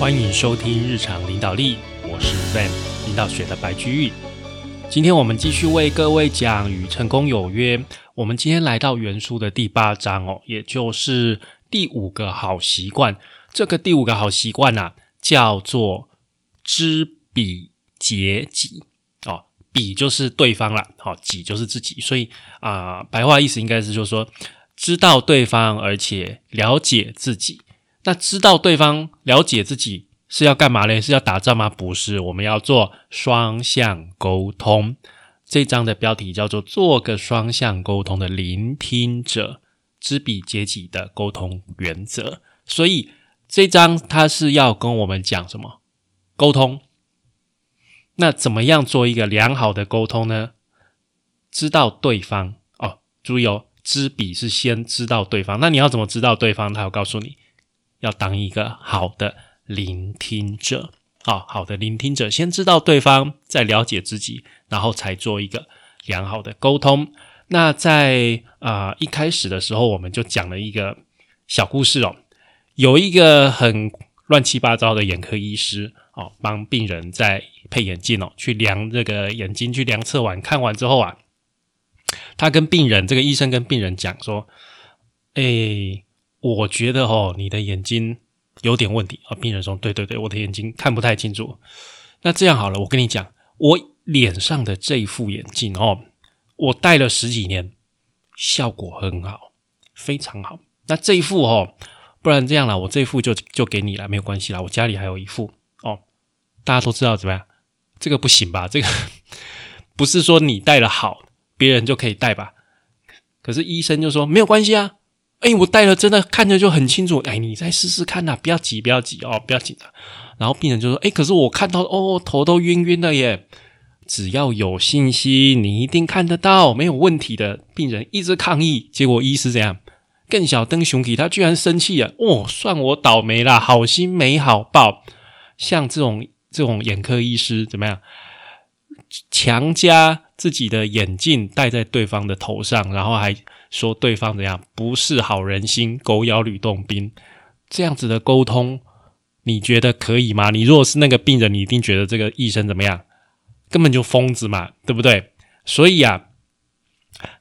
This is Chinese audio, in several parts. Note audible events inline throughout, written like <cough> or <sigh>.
欢迎收听日常领导力，我是 Van 领导学的白居易。今天我们继续为各位讲与成功有约。我们今天来到原书的第八章哦，也就是第五个好习惯。这个第五个好习惯呐，叫做知彼解己哦。彼就是对方啦，好，己就是自己。所以啊，白话意思应该是就是说，知道对方而且了解自己。那知道对方了解自己是要干嘛嘞？是要打仗吗？不是，我们要做双向沟通。这章的标题叫做“做个双向沟通的聆听者，知彼解己的沟通原则”。所以这章它是要跟我们讲什么？沟通。那怎么样做一个良好的沟通呢？知道对方哦，注意哦，知彼是先知道对方。那你要怎么知道对方？他要告诉你。要当一个好的聆听者，啊，好的聆听者，先知道对方，再了解自己，然后才做一个良好的沟通。那在啊一开始的时候，我们就讲了一个小故事哦，有一个很乱七八糟的眼科医师哦，帮病人在配眼镜哦，去量这个眼睛，去量测完，看完之后啊，他跟病人，这个医生跟病人讲说，哎。我觉得哦，你的眼睛有点问题啊。病人说：“对对对，我的眼睛看不太清楚。”那这样好了，我跟你讲，我脸上的这一副眼镜哦，我戴了十几年，效果很好，非常好。那这一副哦，不然这样了，我这一副就就给你了，没有关系啦。我家里还有一副哦，大家都知道怎么样？这个不行吧？这个 <laughs> 不是说你戴了好，别人就可以戴吧？可是医生就说没有关系啊。哎，我戴了，真的看着就很清楚。哎，你再试试看呐，不要急，不要急哦，不要紧张。然后病人就说：“哎，可是我看到哦，头都晕晕的耶。”只要有信心，你一定看得到，没有问题的。病人一直抗议，结果医师怎样？更小灯熊体，他居然生气了。哦，算我倒霉啦，好心没好报。像这种这种眼科医师怎么样？强加自己的眼镜戴在对方的头上，然后还。说对方怎样不是好人心，狗咬吕洞宾，这样子的沟通，你觉得可以吗？你如果是那个病人，你一定觉得这个医生怎么样，根本就疯子嘛，对不对？所以啊，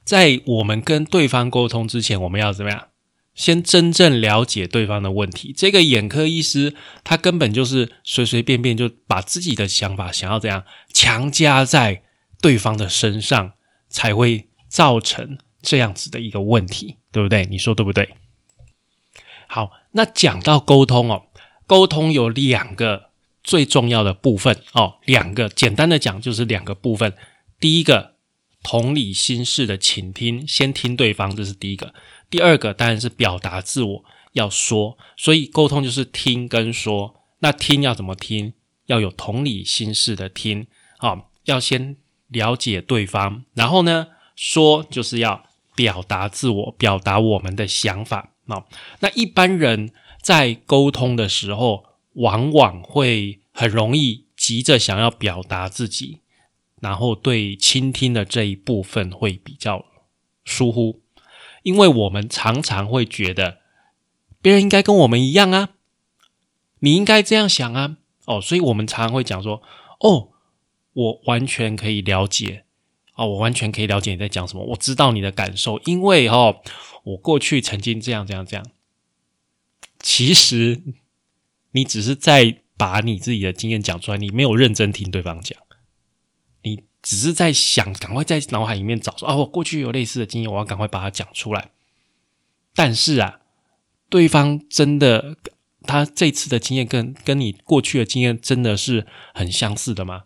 在我们跟对方沟通之前，我们要怎么样？先真正了解对方的问题。这个眼科医师他根本就是随随便便就把自己的想法想要怎样强加在对方的身上，才会造成。这样子的一个问题，对不对？你说对不对？好，那讲到沟通哦，沟通有两个最重要的部分哦，两个简单的讲就是两个部分。第一个，同理心式的倾听，先听对方，这是第一个。第二个当然是表达自我，要说。所以沟通就是听跟说。那听要怎么听？要有同理心式的听啊，要先了解对方，然后呢，说就是要。表达自我，表达我们的想法啊。那一般人在沟通的时候，往往会很容易急着想要表达自己，然后对倾听的这一部分会比较疏忽，因为我们常常会觉得别人应该跟我们一样啊，你应该这样想啊，哦，所以我们常常会讲说，哦，我完全可以了解。哦，我完全可以了解你在讲什么，我知道你的感受，因为哈，我过去曾经这样这样这样。其实你只是在把你自己的经验讲出来，你没有认真听对方讲，你只是在想赶快在脑海里面找说啊，我过去有类似的经验，我要赶快把它讲出来。但是啊，对方真的他这次的经验跟跟你过去的经验真的是很相似的吗？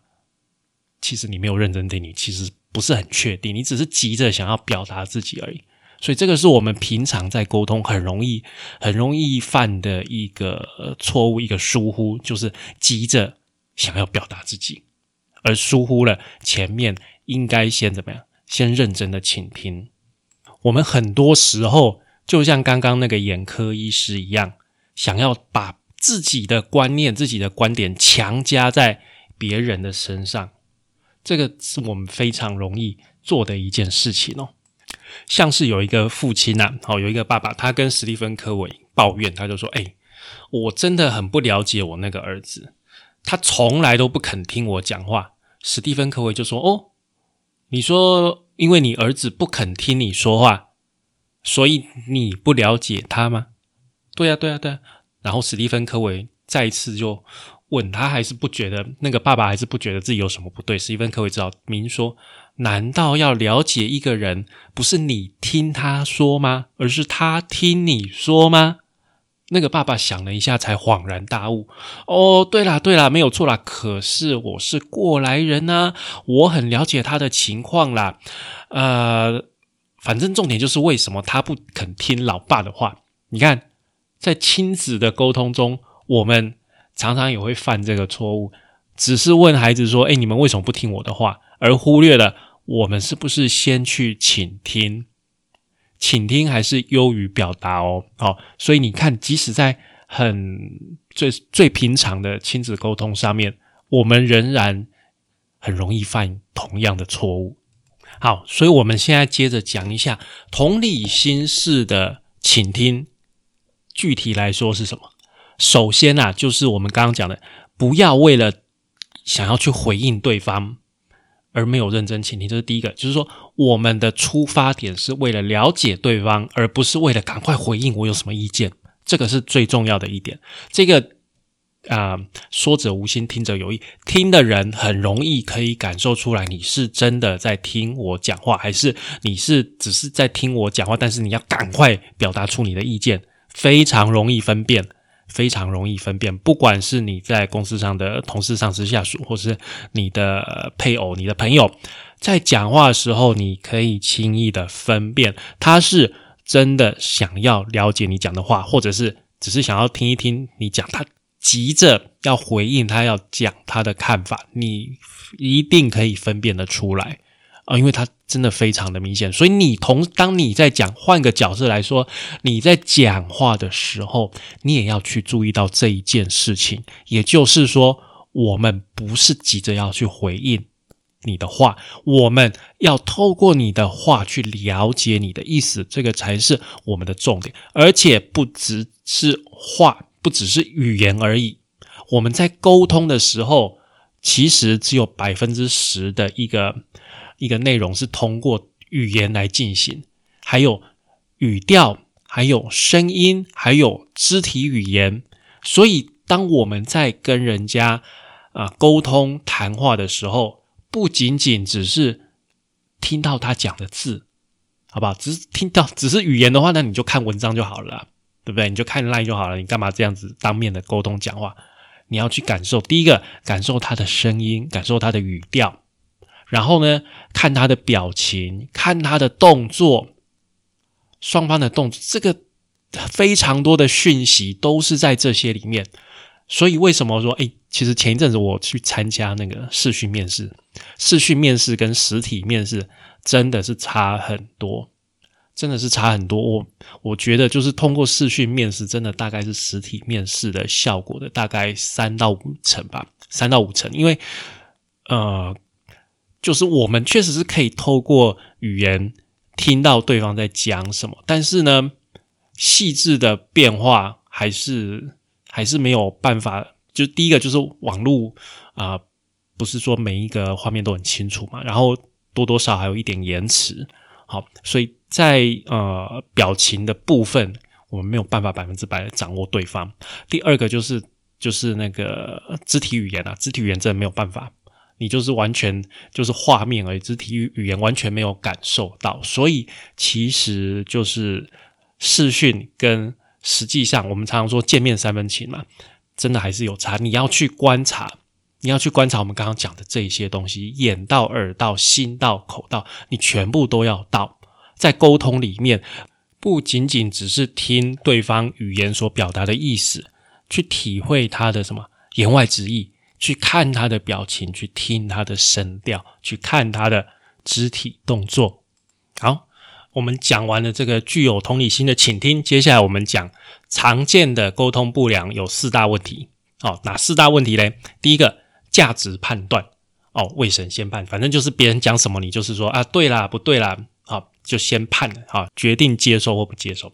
其实你没有认真听，你其实。不是很确定，你只是急着想要表达自己而已，所以这个是我们平常在沟通很容易、很容易犯的一个错误、一个疏忽，就是急着想要表达自己，而疏忽了前面应该先怎么样？先认真的倾听。我们很多时候就像刚刚那个眼科医师一样，想要把自己的观念、自己的观点强加在别人的身上。这个是我们非常容易做的一件事情哦，像是有一个父亲呐，好有一个爸爸，他跟史蒂芬科维抱怨，他就说：“哎，我真的很不了解我那个儿子，他从来都不肯听我讲话。”史蒂芬·科维就说：“哦，你说因为你儿子不肯听你说话，所以你不了解他吗？”“对呀，对呀，对呀。”然后史蒂芬·科维再一次就问他，还是不觉得那个爸爸还是不觉得自己有什么不对。史蒂芬·科维知道明说。难道要了解一个人，不是你听他说吗？而是他听你说吗？那个爸爸想了一下，才恍然大悟。哦，对啦，对啦，没有错啦。可是我是过来人啊，我很了解他的情况啦。呃，反正重点就是为什么他不肯听老爸的话？你看，在亲子的沟通中，我们常常也会犯这个错误，只是问孩子说：“哎，你们为什么不听我的话？”而忽略了我们是不是先去倾听？倾听还是优于表达哦。好，所以你看，即使在很最最平常的亲子沟通上面，我们仍然很容易犯同样的错误。好，所以我们现在接着讲一下同理心式的倾听。具体来说是什么？首先啊，就是我们刚刚讲的，不要为了想要去回应对方。而没有认真倾听，这是第一个。就是说，我们的出发点是为了了解对方，而不是为了赶快回应我有什么意见。这个是最重要的一点。这个啊，说者无心，听者有意。听的人很容易可以感受出来，你是真的在听我讲话，还是你是只是在听我讲话，但是你要赶快表达出你的意见，非常容易分辨。非常容易分辨，不管是你在公司上的同事、上司、下属，或是你的配偶、你的朋友，在讲话的时候，你可以轻易的分辨他是真的想要了解你讲的话，或者是只是想要听一听你讲，他急着要回应，他要讲他的看法，你一定可以分辨得出来。啊，因为它真的非常的明显，所以你同当你在讲换个角色来说，你在讲话的时候，你也要去注意到这一件事情。也就是说，我们不是急着要去回应你的话，我们要透过你的话去了解你的意思，这个才是我们的重点。而且不只是话，不只是语言而已。我们在沟通的时候，其实只有百分之十的一个。一个内容是通过语言来进行，还有语调，还有声音，还有肢体语言。所以，当我们在跟人家啊沟通谈话的时候，不仅仅只是听到他讲的字，好不好？只是听到只是语言的话，那你就看文章就好了，对不对？你就看 line 就好了。你干嘛这样子当面的沟通讲话？你要去感受，第一个感受他的声音，感受他的语调。然后呢，看他的表情，看他的动作，双方的动作，这个非常多的讯息都是在这些里面。所以为什么说，哎，其实前一阵子我去参加那个视讯面试，视讯面试跟实体面试真的是差很多，真的是差很多。我我觉得就是通过视讯面试，真的大概是实体面试的效果的大概三到五成吧，三到五成，因为呃。就是我们确实是可以透过语言听到对方在讲什么，但是呢，细致的变化还是还是没有办法。就第一个就是网络啊，不是说每一个画面都很清楚嘛，然后多多少还有一点延迟。好，所以在呃表情的部分，我们没有办法百分之百的掌握对方。第二个就是就是那个肢体语言啊，肢体语言真的没有办法。你就是完全就是画面而已，肢体语言完全没有感受到，所以其实就是视讯跟实际上我们常常说见面三分情嘛，真的还是有差。你要去观察，你要去观察我们刚刚讲的这些东西，眼到、耳到、心到、口到，你全部都要到。在沟通里面，不仅仅只是听对方语言所表达的意思，去体会他的什么言外之意。去看他的表情，去听他的声调，去看他的肢体动作。好，我们讲完了这个具有同理心的倾听，接下来我们讲常见的沟通不良有四大问题。哦，哪四大问题嘞？第一个，价值判断。哦，未审先判，反正就是别人讲什么，你就是说啊，对啦，不对啦。就先判了啊，决定接受或不接受。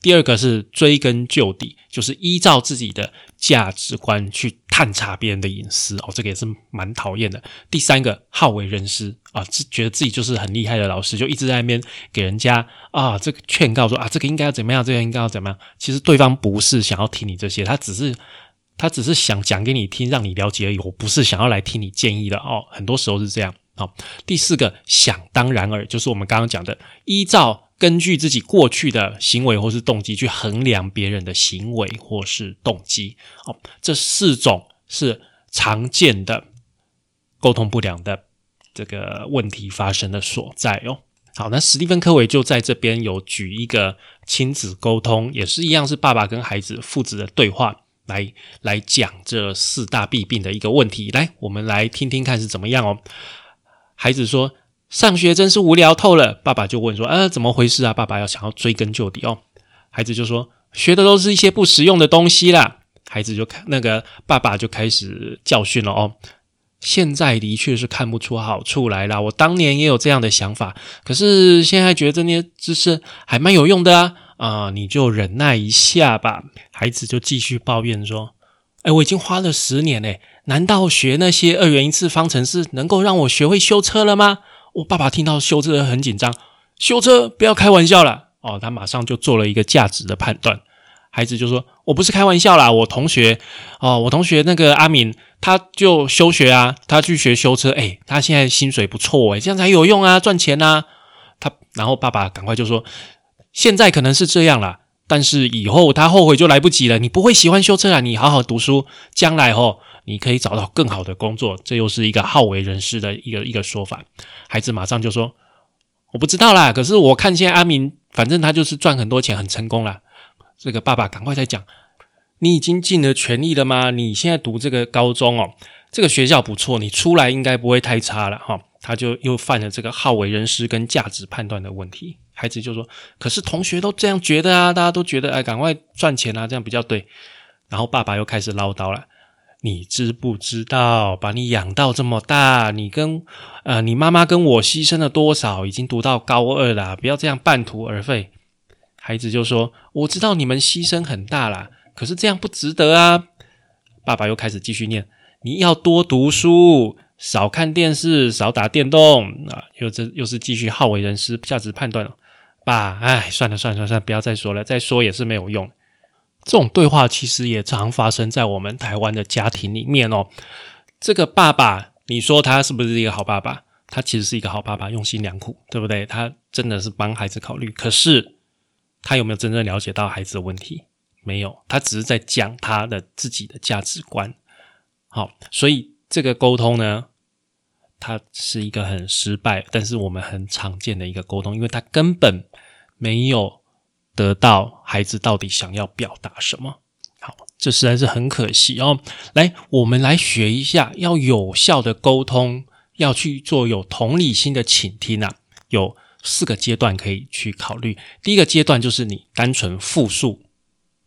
第二个是追根究底，就是依照自己的价值观去探查别人的隐私哦，这个也是蛮讨厌的。第三个好为人师啊，自觉得自己就是很厉害的老师，就一直在那边给人家啊这个劝告说啊这个应该要怎么样，这个应该要怎么样。其实对方不是想要听你这些，他只是他只是想讲给你听，让你了解而已。我不是想要来听你建议的哦，很多时候是这样。好，第四个想当然尔，就是我们刚刚讲的，依照根据自己过去的行为或是动机去衡量别人的行为或是动机。哦，这四种是常见的沟通不良的这个问题发生的所在哦。好，那史蒂芬科维就在这边有举一个亲子沟通，也是一样是爸爸跟孩子父子的对话，来来讲这四大弊病的一个问题。来，我们来听听看是怎么样哦。孩子说：“上学真是无聊透了。”爸爸就问说：“呃，怎么回事啊？”爸爸要想要追根究底哦。孩子就说：“学的都是一些不实用的东西啦。”孩子就看那个爸爸就开始教训了哦。现在的确是看不出好处来了。我当年也有这样的想法，可是现在觉得这些知识还蛮有用的啊！啊，你就忍耐一下吧。孩子就继续抱怨说：“哎，我已经花了十年嘞。”难道学那些二元一次方程式能够让我学会修车了吗？我爸爸听到修车很紧张，修车不要开玩笑了哦，他马上就做了一个价值的判断。孩子就说：“我不是开玩笑啦，我同学哦，我同学那个阿敏，他就休学啊，他去学修车，哎，他现在薪水不错哎，这样才有用啊，赚钱呐。”他然后爸爸赶快就说：“现在可能是这样啦，但是以后他后悔就来不及了。你不会喜欢修车啊，你好好读书，将来哦。”你可以找到更好的工作，这又是一个好为人师的一个一个说法。孩子马上就说：“我不知道啦，可是我看现在阿明，反正他就是赚很多钱，很成功了。”这个爸爸赶快在讲：“你已经尽了全力了吗？你现在读这个高中哦，这个学校不错，你出来应该不会太差了哈。”他就又犯了这个好为人师跟价值判断的问题。孩子就说：“可是同学都这样觉得啊，大家都觉得哎，赶快赚钱啊，这样比较对。”然后爸爸又开始唠叨了。你知不知道，把你养到这么大，你跟呃，你妈妈跟我牺牲了多少？已经读到高二了，不要这样半途而废。孩子就说：“我知道你们牺牲很大啦，可是这样不值得啊。”爸爸又开始继续念：“你要多读书，少看电视，少打电动啊。”又这又是继续好为人师，价值判断了。爸，哎，算了算了算了，不要再说了，再说也是没有用。这种对话其实也常发生在我们台湾的家庭里面哦。这个爸爸，你说他是不是一个好爸爸？他其实是一个好爸爸，用心良苦，对不对？他真的是帮孩子考虑。可是他有没有真正了解到孩子的问题？没有，他只是在讲他的自己的价值观。好，所以这个沟通呢，它是一个很失败，但是我们很常见的一个沟通，因为他根本没有。得到孩子到底想要表达什么？好，这实在是很可惜哦。来，我们来学一下，要有效的沟通，要去做有同理心的倾听啊。有四个阶段可以去考虑。第一个阶段就是你单纯复述，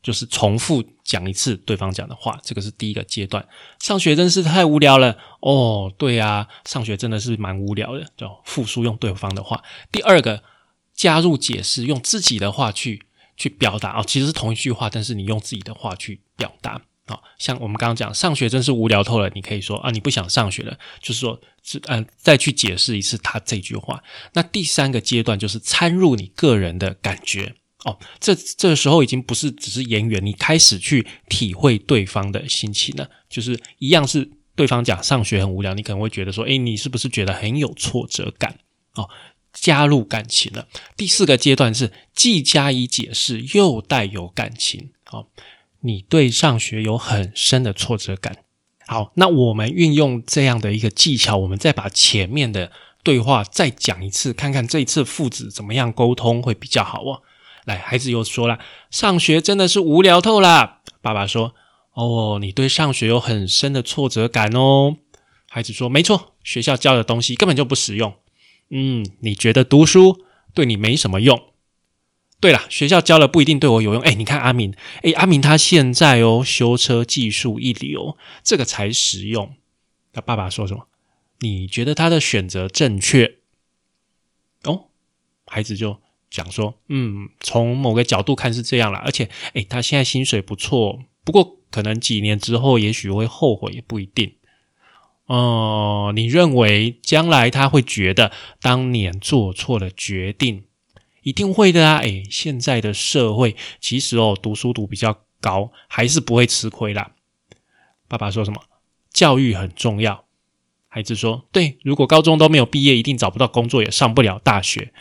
就是重复讲一次对方讲的话，这个是第一个阶段。上学真是太无聊了哦。对啊，上学真的是蛮无聊的，就复述用对方的话。第二个。加入解释，用自己的话去去表达啊，其实是同一句话，但是你用自己的话去表达啊。像我们刚刚讲，上学真是无聊透了，你可以说啊，你不想上学了，就是说是嗯，再去解释一次他这句话。那第三个阶段就是参入你个人的感觉哦，这这时候已经不是只是言语，你开始去体会对方的心情了，就是一样是对方讲上学很无聊，你可能会觉得说，诶，你是不是觉得很有挫折感哦？加入感情了。第四个阶段是既加以解释又带有感情。好，你对上学有很深的挫折感。好，那我们运用这样的一个技巧，我们再把前面的对话再讲一次，看看这一次父子怎么样沟通会比较好哦。来，孩子又说了，上学真的是无聊透了。爸爸说：“哦，你对上学有很深的挫折感哦。”孩子说：“没错，学校教的东西根本就不实用。”嗯，你觉得读书对你没什么用？对了，学校教了不一定对我有用。哎，你看阿明，哎，阿明他现在哦，修车技术一流，这个才实用。他爸爸说什么？你觉得他的选择正确？哦，孩子就讲说，嗯，从某个角度看是这样了，而且，诶，他现在薪水不错，不过可能几年之后也许会后悔，也不一定。哦，你认为将来他会觉得当年做错了决定？一定会的啊！诶，现在的社会其实哦，读书读比较高，还是不会吃亏啦。爸爸说什么？教育很重要。孩子说：“对，如果高中都没有毕业，一定找不到工作，也上不了大学。”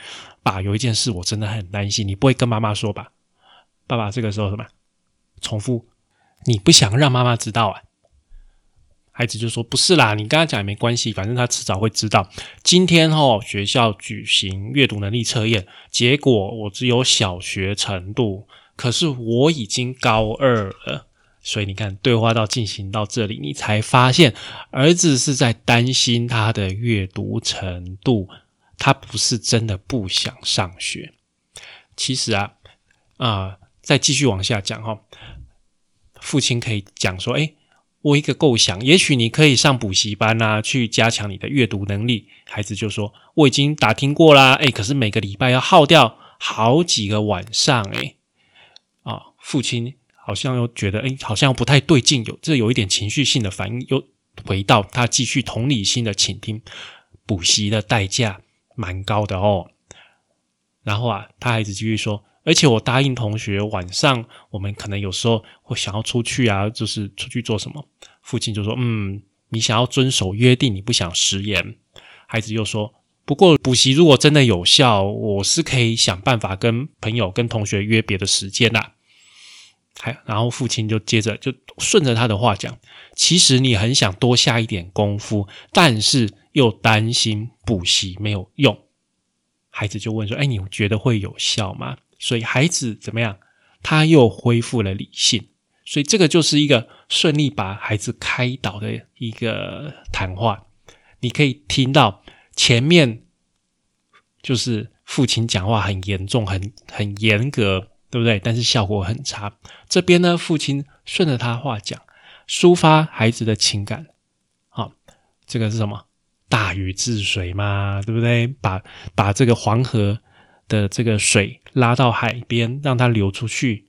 爸，有一件事我真的很担心，你不会跟妈妈说吧？爸爸这个时候什么？重复，你不想让妈妈知道啊？孩子就说：“不是啦，你跟他讲也没关系，反正他迟早会知道。今天哦，学校举行阅读能力测验，结果我只有小学程度，可是我已经高二了。所以你看，对话到进行到这里，你才发现儿子是在担心他的阅读程度，他不是真的不想上学。其实啊，啊，再继续往下讲哈，父亲可以讲说：，哎。”我一个构想，也许你可以上补习班啊，去加强你的阅读能力。孩子就说：“我已经打听过啦，诶，可是每个礼拜要耗掉好几个晚上，诶。啊，父亲好像又觉得，诶，好像不太对劲，有这有一点情绪性的反应，又回到他继续同理心的倾听。补习的代价蛮高的哦。然后啊，他孩子继续说。而且我答应同学，晚上我们可能有时候会想要出去啊，就是出去做什么？父亲就说：“嗯，你想要遵守约定，你不想食言。”孩子又说：“不过补习如果真的有效，我是可以想办法跟朋友、跟同学约别的时间的。”还然后父亲就接着就顺着他的话讲：“其实你很想多下一点功夫，但是又担心补习没有用。”孩子就问说：“哎，你觉得会有效吗？”所以孩子怎么样？他又恢复了理性，所以这个就是一个顺利把孩子开导的一个谈话。你可以听到前面就是父亲讲话很严重、很很严格，对不对？但是效果很差。这边呢，父亲顺着他话讲，抒发孩子的情感。好，这个是什么？大禹治水嘛，对不对？把把这个黄河。的这个水拉到海边，让它流出去，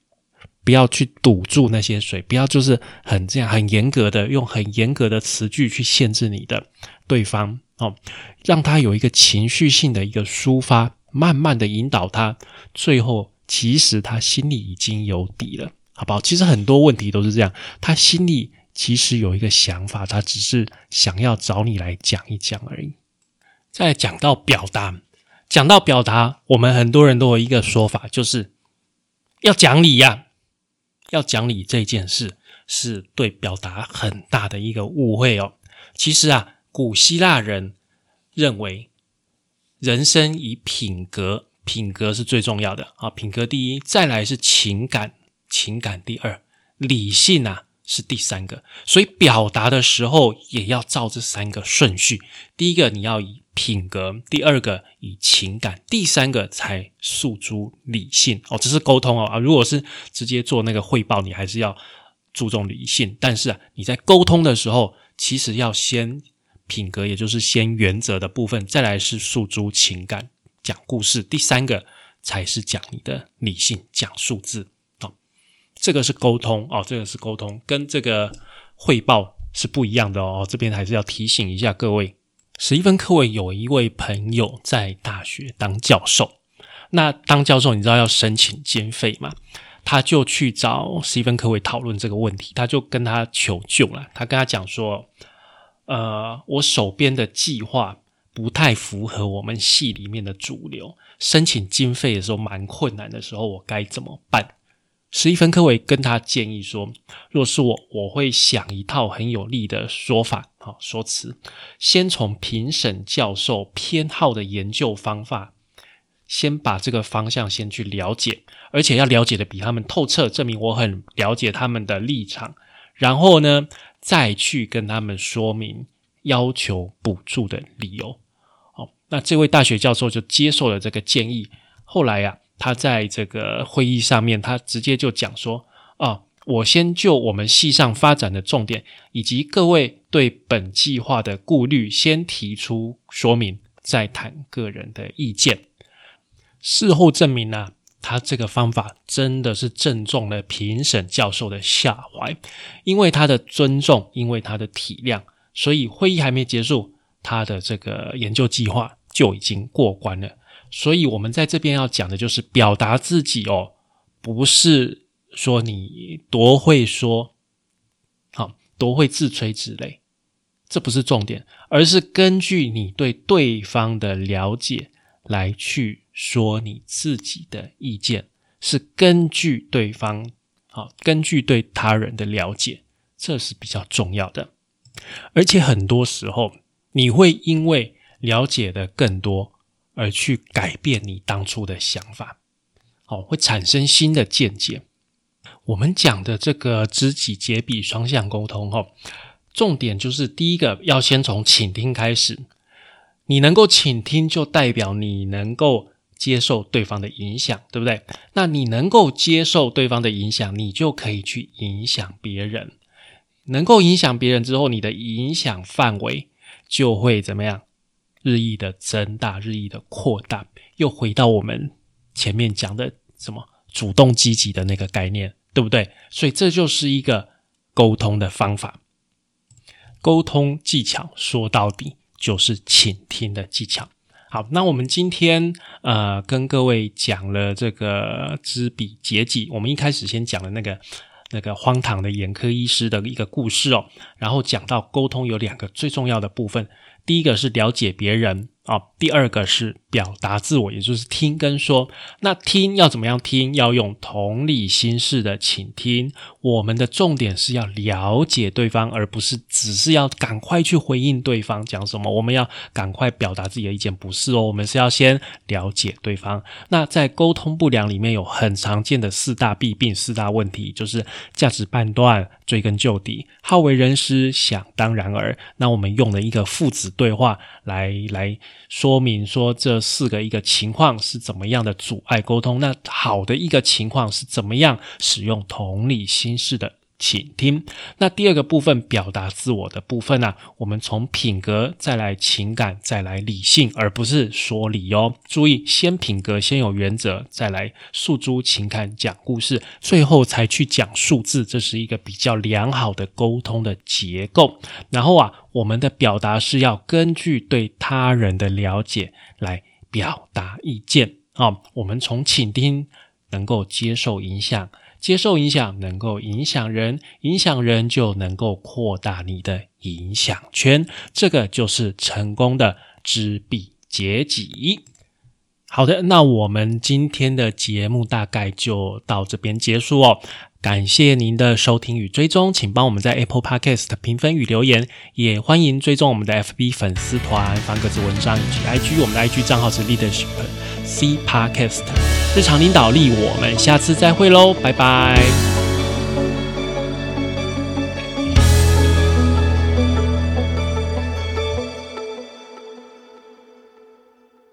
不要去堵住那些水，不要就是很这样很严格的用很严格的词句去限制你的对方哦，让他有一个情绪性的一个抒发，慢慢的引导他，最后其实他心里已经有底了，好不好？其实很多问题都是这样，他心里其实有一个想法，他只是想要找你来讲一讲而已。再讲到表达。讲到表达，我们很多人都有一个说法，就是要讲理呀。要讲理这件事，是对表达很大的一个误会哦。其实啊，古希腊人认为人生以品格，品格是最重要的啊，品格第一，再来是情感，情感第二，理性啊是第三个。所以表达的时候也要照这三个顺序。第一个，你要以。品格，第二个以情感，第三个才诉诸理性哦，这是沟通哦啊。如果是直接做那个汇报，你还是要注重理性。但是啊，你在沟通的时候，其实要先品格，也就是先原则的部分，再来是诉诸情感，讲故事。第三个才是讲你的理性，讲数字哦。这个是沟通哦，这个是沟通，跟这个汇报是不一样的哦。这边还是要提醒一下各位。史蒂芬·科维有一位朋友在大学当教授，那当教授你知道要申请经费嘛？他就去找史蒂芬·科维讨论这个问题，他就跟他求救了。他跟他讲说：“呃，我手边的计划不太符合我们系里面的主流，申请经费的时候蛮困难的时候，我该怎么办？”史蒂芬·科维跟他建议说：“若是我，我会想一套很有力的说法，好说辞。先从评审教授偏好的研究方法，先把这个方向先去了解，而且要了解的比他们透彻，证明我很了解他们的立场。然后呢，再去跟他们说明要求补助的理由。好，那这位大学教授就接受了这个建议。后来呀。”他在这个会议上面，他直接就讲说：“啊，我先就我们系上发展的重点，以及各位对本计划的顾虑，先提出说明，再谈个人的意见。”事后证明呢，他这个方法真的是正中了评审教授的下怀，因为他的尊重，因为他的体谅，所以会议还没结束，他的这个研究计划就已经过关了。所以，我们在这边要讲的就是表达自己哦，不是说你多会说，好多会自吹自擂，这不是重点，而是根据你对对方的了解来去说你自己的意见，是根据对方好，根据对他人的了解，这是比较重要的。而且很多时候，你会因为了解的更多。而去改变你当初的想法，好，会产生新的见解。我们讲的这个知己解彼双向沟通，哈，重点就是第一个要先从倾听开始。你能够倾听，就代表你能够接受对方的影响，对不对？那你能够接受对方的影响，你就可以去影响别人。能够影响别人之后，你的影响范围就会怎么样？日益的增大，日益的扩大，又回到我们前面讲的什么主动积极的那个概念，对不对？所以这就是一个沟通的方法，沟通技巧说到底就是倾听的技巧。好，那我们今天呃跟各位讲了这个知彼解己，我们一开始先讲了那个那个荒唐的眼科医师的一个故事哦，然后讲到沟通有两个最重要的部分。第一个是了解别人啊，第二个是表达自我，也就是听跟说。那听要怎么样听？要用同理心式的倾听。我们的重点是要了解对方，而不是只是要赶快去回应对方讲什么。我们要赶快表达自己的意见，不是哦。我们是要先了解对方。那在沟通不良里面有很常见的四大弊病、四大问题，就是价值判断。追根究底，好为人师，想当然而。那我们用了一个父子对话来来说明说这四个一个情况是怎么样的阻碍沟通。那好的一个情况是怎么样使用同理心式的。倾听。那第二个部分，表达自我的部分呢？我们从品格再来情感，再来理性，而不是说理哦。注意，先品格，先有原则，再来诉诸情感，讲故事，最后才去讲数字。这是一个比较良好的沟通的结构。然后啊，我们的表达是要根据对他人的了解来表达意见啊。我们从倾听能够接受影响。接受影响，能够影响人，影响人就能够扩大你的影响圈，这个就是成功的知彼解己。好的，那我们今天的节目大概就到这边结束哦。感谢您的收听与追踪，请帮我们在 Apple Podcast 评分与留言，也欢迎追踪我们的 FB 粉丝团、方格子文章以及 IG，我们的 IG 账号是 Leadership C Podcast 日常领导力。我们下次再会喽，拜拜。